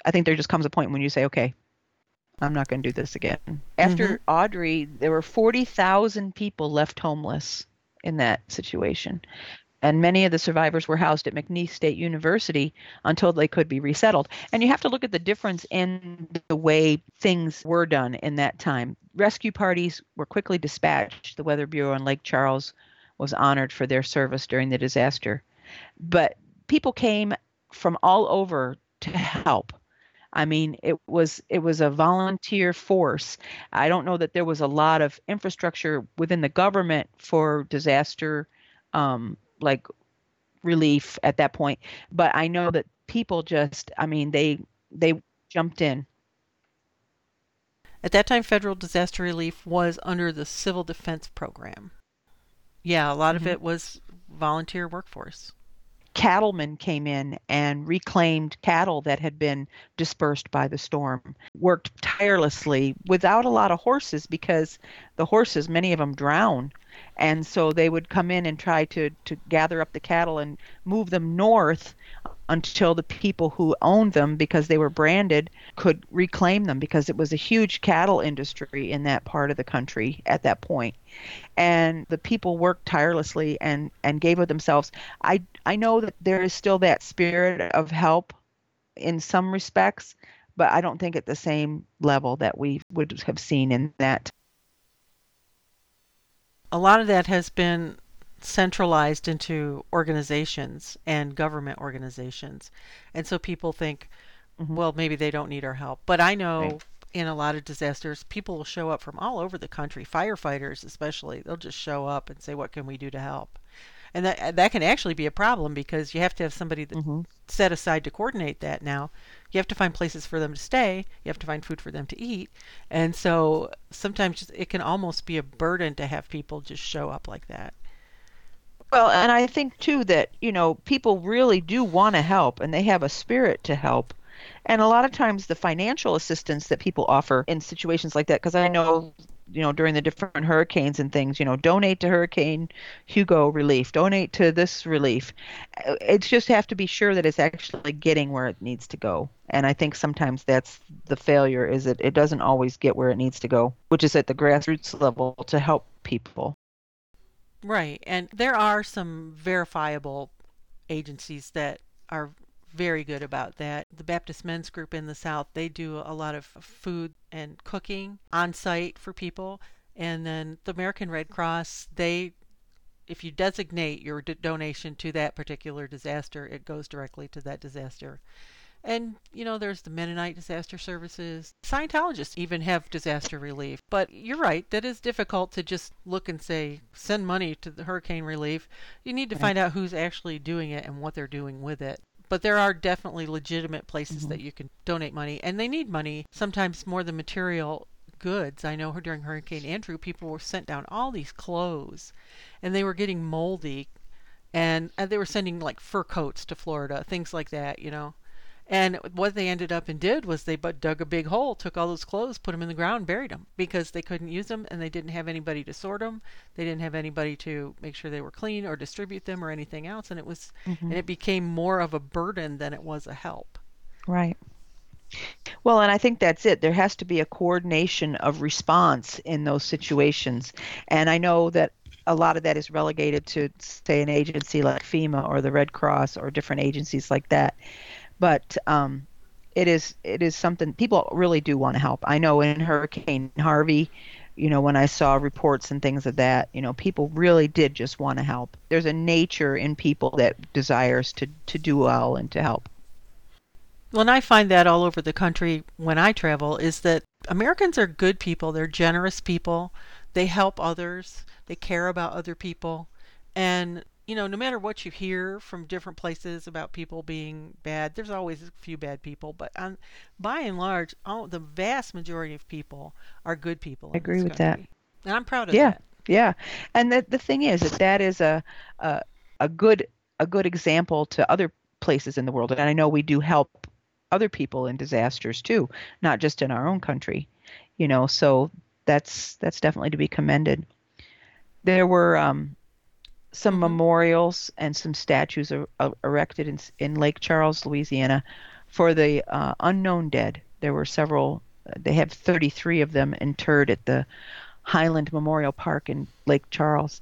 I think there just comes a point when you say, "Okay, I'm not going to do this again." After mm-hmm. Audrey, there were 40,000 people left homeless in that situation and many of the survivors were housed at McNeese State University until they could be resettled. And you have to look at the difference in the way things were done in that time. Rescue parties were quickly dispatched. The Weather Bureau in Lake Charles was honored for their service during the disaster. But people came from all over to help. I mean, it was it was a volunteer force. I don't know that there was a lot of infrastructure within the government for disaster um, like relief at that point. But I know that people just, I mean, they they jumped in. At that time, federal disaster relief was under the Civil Defense Program. Yeah, a lot mm-hmm. of it was volunteer workforce cattlemen came in and reclaimed cattle that had been dispersed by the storm, worked tirelessly without a lot of horses because the horses, many of them drown. And so they would come in and try to, to gather up the cattle and move them north until the people who owned them, because they were branded, could reclaim them because it was a huge cattle industry in that part of the country at that point. And the people worked tirelessly and, and gave of themselves. I, I know that there is still that spirit of help in some respects, but I don't think at the same level that we would have seen in that. A lot of that has been centralized into organizations and government organizations. And so people think, mm-hmm. well, maybe they don't need our help. But I know right. in a lot of disasters, people will show up from all over the country, firefighters especially. They'll just show up and say, what can we do to help? And that that can actually be a problem because you have to have somebody that mm-hmm. set aside to coordinate that now. You have to find places for them to stay. You have to find food for them to eat. And so sometimes it can almost be a burden to have people just show up like that. Well, and I think too that, you know, people really do want to help and they have a spirit to help. And a lot of times the financial assistance that people offer in situations like that, because I know, you know, during the different hurricanes and things, you know, donate to Hurricane Hugo relief, donate to this relief. Uh, it's just have to be sure that it's actually getting where it needs to go. And I think sometimes that's the failure is that it doesn't always get where it needs to go, which is at the grassroots level to help people. Right. And there are some verifiable agencies that are very good about that. The Baptist Men's Group in the South, they do a lot of food and cooking on site for people. And then the American Red Cross, they if you designate your donation to that particular disaster, it goes directly to that disaster. And, you know, there's the Mennonite disaster services. Scientologists even have disaster relief. But you're right, that is difficult to just look and say, send money to the hurricane relief. You need to find out who's actually doing it and what they're doing with it. But there are definitely legitimate places mm-hmm. that you can donate money, and they need money, sometimes more than material goods. I know during Hurricane Andrew, people were sent down all these clothes, and they were getting moldy, and, and they were sending like fur coats to Florida, things like that, you know. And what they ended up and did was they dug a big hole, took all those clothes, put them in the ground, buried them because they couldn't use them and they didn't have anybody to sort them. They didn't have anybody to make sure they were clean or distribute them or anything else. And it was, mm-hmm. and it became more of a burden than it was a help. Right. Well, and I think that's it. There has to be a coordination of response in those situations. And I know that a lot of that is relegated to, say, an agency like FEMA or the Red Cross or different agencies like that but um, it is it is something people really do want to help. I know in Hurricane Harvey, you know, when I saw reports and things of that, you know, people really did just want to help. There's a nature in people that desires to to do well and to help. Well, and I find that all over the country when I travel is that Americans are good people. They're generous people. They help others. They care about other people. And you know, no matter what you hear from different places about people being bad, there's always a few bad people, but on, by and large, all, the vast majority of people are good people. I agree with that. And I'm proud of yeah, that. Yeah. And the the thing is that that is a a, a good a good example to other places in the world. And I know we do help other people in disasters too, not just in our own country. You know, so that's that's definitely to be commended. There were um, some mm-hmm. memorials and some statues are, are erected in, in Lake Charles, Louisiana, for the uh, unknown dead. There were several. They have 33 of them interred at the Highland Memorial Park in Lake Charles.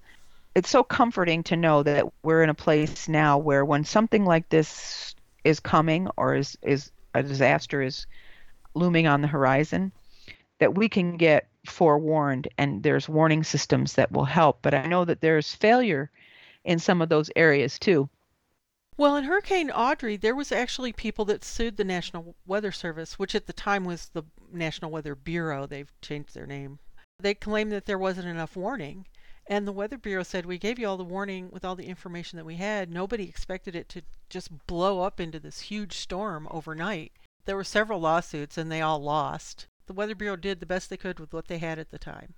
It's so comforting to know that we're in a place now where when something like this is coming or is, is a disaster is looming on the horizon, that we can get forewarned and there's warning systems that will help. But I know that there's failure in some of those areas too. Well, in Hurricane Audrey, there was actually people that sued the National Weather Service, which at the time was the National Weather Bureau. They've changed their name. They claimed that there wasn't enough warning. And the Weather Bureau said, We gave you all the warning with all the information that we had. Nobody expected it to just blow up into this huge storm overnight. There were several lawsuits, and they all lost. The Weather Bureau did the best they could with what they had at the time.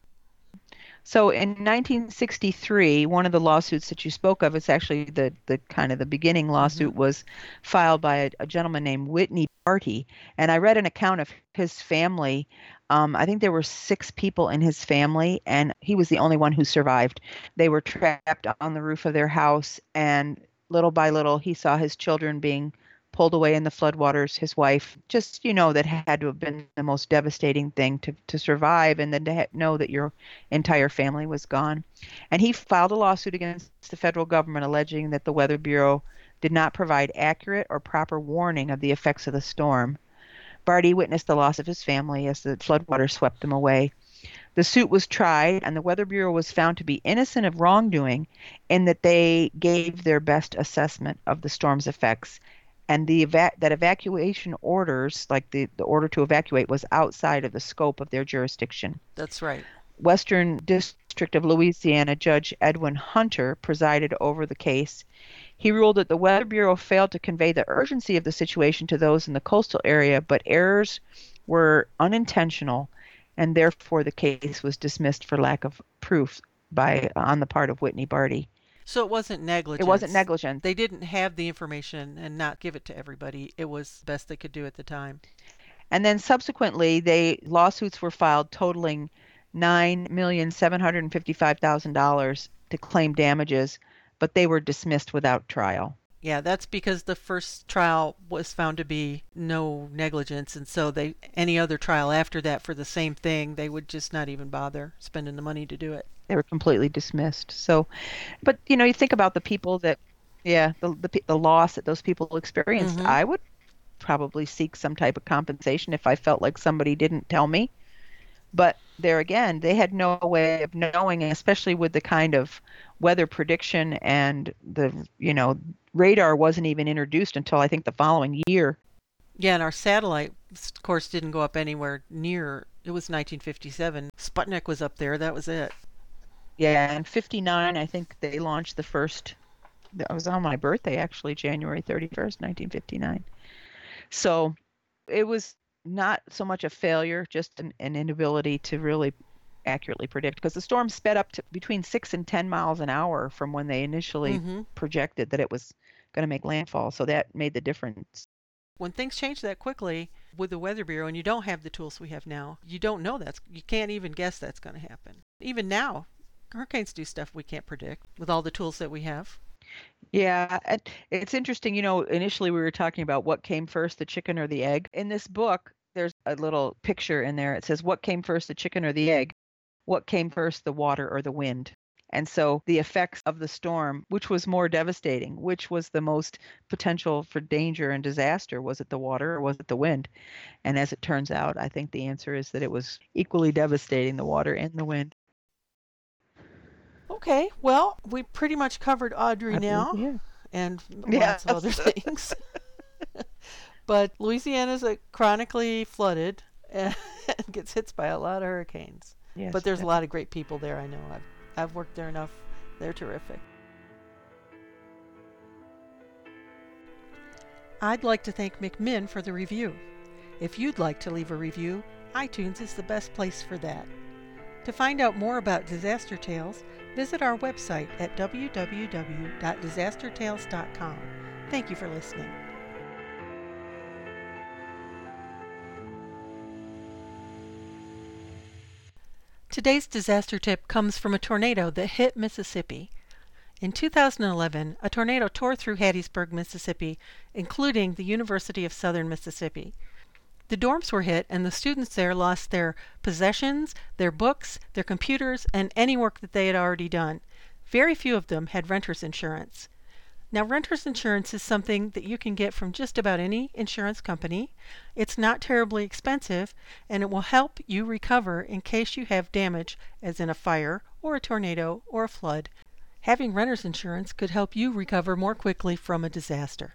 So in 1963, one of the lawsuits that you spoke of, it's actually the, the kind of the beginning lawsuit, mm-hmm. was filed by a, a, gentleman named Whitney Bartie. And I read an account of his family. Um, I think there were six people in his family, and he was the only one who survived. They were trapped on the roof of their house, and little by little, he saw his children being pulled away in the floodwaters, his wife, just, you know, that had to have been the most devastating thing to, to survive and then to ha- know that your entire family was gone. And he filed a lawsuit against the federal government alleging that the Weather Bureau did not provide accurate or proper warning of the effects of the storm. Bartie witnessed the loss of his family as the floodwaters swept them away. The suit was tried, and the Weather Bureau was found to be innocent of wrongdoing in that they gave their best assessment of the storm's effects and the eva- that evacuation orders, like the, the order to evacuate, was outside of the scope of their jurisdiction. That's right. Western District of Louisiana Judge Edwin Hunter presided over the case. He ruled that the Weather Bureau failed to convey the urgency of the situation to those in the coastal area, but errors were unintentional, and therefore the case was dismissed for lack of proof by on the part of Whitney Bartie. So it wasn't negligence. It wasn't negligent. They didn't have the information and not give it to everybody. It was the best they could do at the time. And then subsequently, they lawsuits were filed totaling nine million seven hundred and fifty-five thousand dollars to claim damages, but they were dismissed without trial. Yeah, that's because the first trial was found to be no negligence, and so they any other trial after that for the same thing, they would just not even bother spending the money to do it they were completely dismissed. So, but you know, you think about the people that, yeah, the the, the loss that those people experienced. Mm-hmm. I would probably seek some type of compensation if I felt like somebody didn't tell me. But there again, they had no way of knowing, especially with the kind of weather prediction and the you know radar wasn't even introduced until I think the following year. Yeah, and our satellite, of course, didn't go up anywhere near. It was 1957. Sputnik was up there. That was it. Yeah, and 59, I think they launched the first. That was on my birthday, actually, January 31st, 1959. So it was not so much a failure, just an, an inability to really accurately predict because the storm sped up to between six and 10 miles an hour from when they initially mm-hmm. projected that it was going to make landfall. So that made the difference. When things change that quickly with the Weather Bureau and you don't have the tools we have now, you don't know that's, you can't even guess that's going to happen. Even now, hurricanes do stuff we can't predict with all the tools that we have. Yeah, it's interesting. You know, initially we were talking about what came first, the chicken or the egg. In this book, there's a little picture in there. It says, What came first, the chicken or the egg? What came first, the water or the wind? And so the effects of the storm, which was more devastating, which was the most potential for danger and disaster, was it the water or was it the wind? And as it turns out, I think the answer is that it was equally devastating, the water and the wind. Okay, well, we pretty much covered Audrey now, yeah. and lots of other things. but Louisiana is chronically flooded and gets hit by a lot of hurricanes. Yes, but there's definitely. a lot of great people there. I know. I've I've worked there enough. They're terrific. I'd like to thank McMinn for the review. If you'd like to leave a review, iTunes is the best place for that. To find out more about Disaster Tales, visit our website at www.disastertales.com. Thank you for listening. Today's disaster tip comes from a tornado that hit Mississippi. In 2011, a tornado tore through Hattiesburg, Mississippi, including the University of Southern Mississippi. The dorms were hit, and the students there lost their possessions, their books, their computers, and any work that they had already done. Very few of them had renter's insurance. Now, renter's insurance is something that you can get from just about any insurance company. It's not terribly expensive, and it will help you recover in case you have damage, as in a fire, or a tornado, or a flood. Having renter's insurance could help you recover more quickly from a disaster.